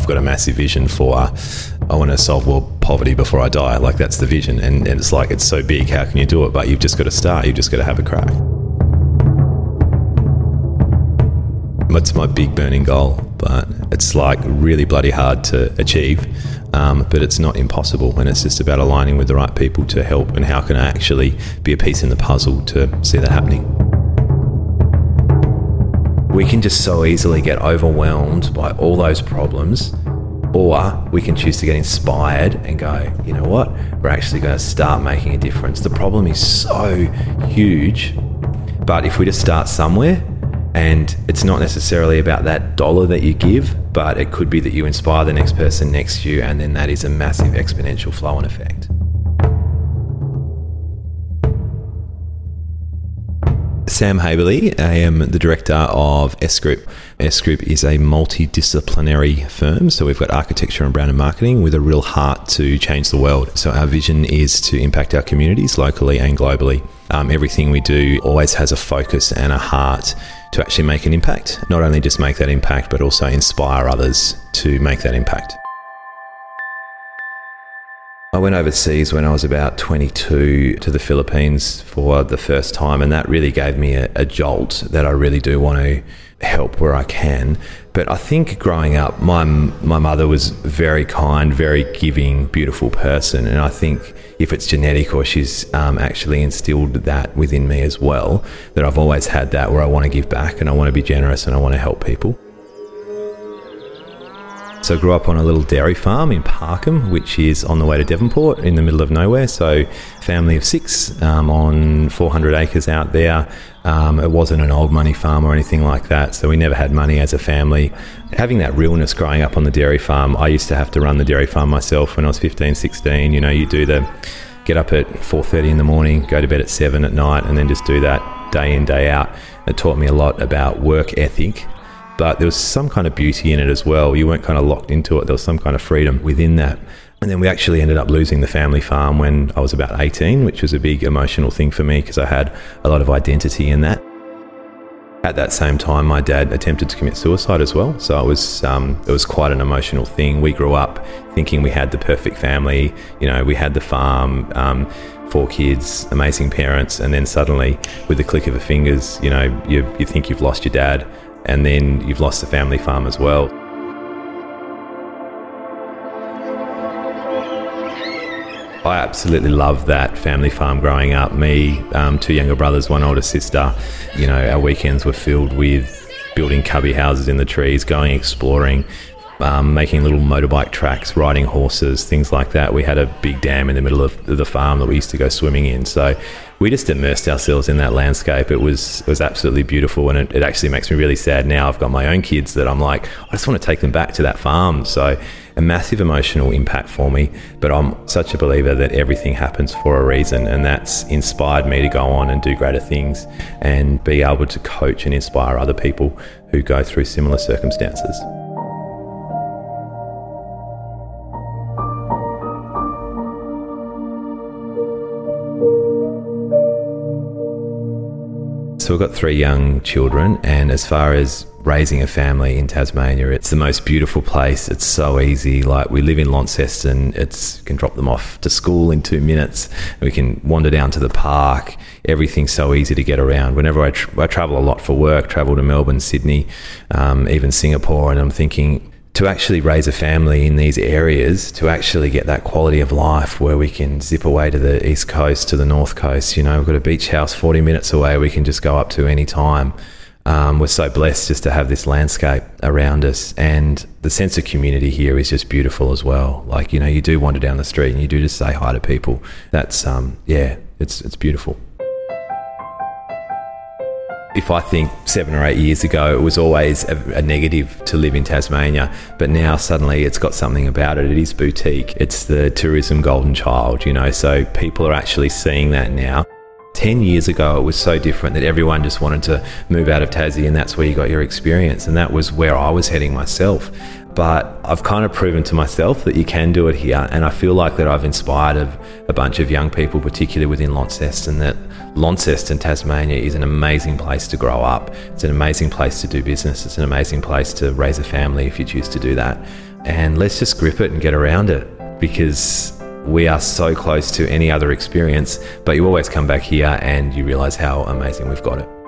I've got a massive vision for I want to solve world poverty before I die. Like that's the vision, and, and it's like it's so big. How can you do it? But you've just got to start. You've just got to have a crack. It's my big burning goal, but it's like really bloody hard to achieve. Um, but it's not impossible, and it's just about aligning with the right people to help. And how can I actually be a piece in the puzzle to see that happening? We can just so easily get overwhelmed by all those problems, or we can choose to get inspired and go, you know what, we're actually going to start making a difference. The problem is so huge, but if we just start somewhere, and it's not necessarily about that dollar that you give, but it could be that you inspire the next person next to you, and then that is a massive exponential flow and effect. Sam Haberle. I am the director of S Group. S Group is a multidisciplinary firm. So we've got architecture and brand and marketing with a real heart to change the world. So our vision is to impact our communities locally and globally. Um, everything we do always has a focus and a heart to actually make an impact. Not only just make that impact, but also inspire others to make that impact. I went overseas when I was about 22 to the Philippines for the first time, and that really gave me a, a, jolt that I really do want to help where I can. But I think growing up, my my mother was very kind, very giving, beautiful person, and I think if it's genetic or she's um, actually instilled that within me as well, that I've always had that where I want to give back and I want to be generous and I want to help people. So I grew up on a little dairy farm in Parkham, which is on the way to Devonport in the middle of nowhere. So family of six um, on 400 acres out there. Um, it wasn't an old money farm or anything like that. So we never had money as a family. Having that realness growing up on the dairy farm, I used to have to run the dairy farm myself when I was 15, 16. You know, you do the get up at 4.30 in the morning, go to bed at 7 at night, and then just do that day in, day out. It taught me a lot about work ethic but there was some kind of beauty in it as well. You weren't kind of locked into it, there was some kind of freedom within that. And then we actually ended up losing the family farm when I was about 18, which was a big emotional thing for me because I had a lot of identity in that. At that same time, my dad attempted to commit suicide as well, so it was um, it was quite an emotional thing. We grew up thinking we had the perfect family, you know, we had the farm, um, four kids, amazing parents, and then suddenly, with the click of the fingers, you know, you, you think you've lost your dad, and then you've lost the family farm as well. I absolutely love that family farm growing up. Me, um, two younger brothers, one older sister. You know, our weekends were filled with building cubby houses in the trees, going exploring, um, making little motorbike tracks, riding horses, things like that. We had a big dam in the middle of the farm that we used to go swimming in. So we just immersed ourselves in that landscape. It was it was absolutely beautiful, and it, it actually makes me really sad now. I've got my own kids that I'm like, I just want to take them back to that farm. So a massive emotional impact for me. But I'm such a believer that everything happens for a reason, and that's inspired me to go on and do greater things and be able to coach and inspire other people who go through similar circumstances. So we've got three young children, and as far as raising a family in Tasmania, it's the most beautiful place. It's so easy. Like we live in Launceston, it's can drop them off to school in two minutes. We can wander down to the park. Everything's so easy to get around. Whenever I, tra- I travel a lot for work, travel to Melbourne, Sydney, um, even Singapore, and I'm thinking to actually raise a family in these areas, to actually get that quality of life where we can zip away to the east coast, to the north coast. You know, we've got a beach house 40 minutes away we can just go up to any time. Um, we're so blessed just to have this landscape around us, and the sense of community here is just beautiful as well. Like you know, you do wander down the street and you do just say hi to people. That's um, yeah, it's it's beautiful. If I think seven or eight years ago, it was always a, a, negative to live in Tasmania, but now suddenly it's got something about it. It is boutique. It's the tourism golden child, you know, so people are actually seeing that now. 10 years ago, it was so different that everyone just wanted to move out of Tassie and that's where you got your experience. And that was where I was heading myself. But I've kind of proven to myself that you can do it here. And I feel like that I've inspired a, a bunch of young people, particularly within Launceston, that Launceston, Tasmania is an amazing place to grow up. It's an amazing place to do business. It's an amazing place to raise a family if you choose to do that. And let's just grip it and get around it because we are so close to any other experience, but you always come back here and you realize how amazing we've got it.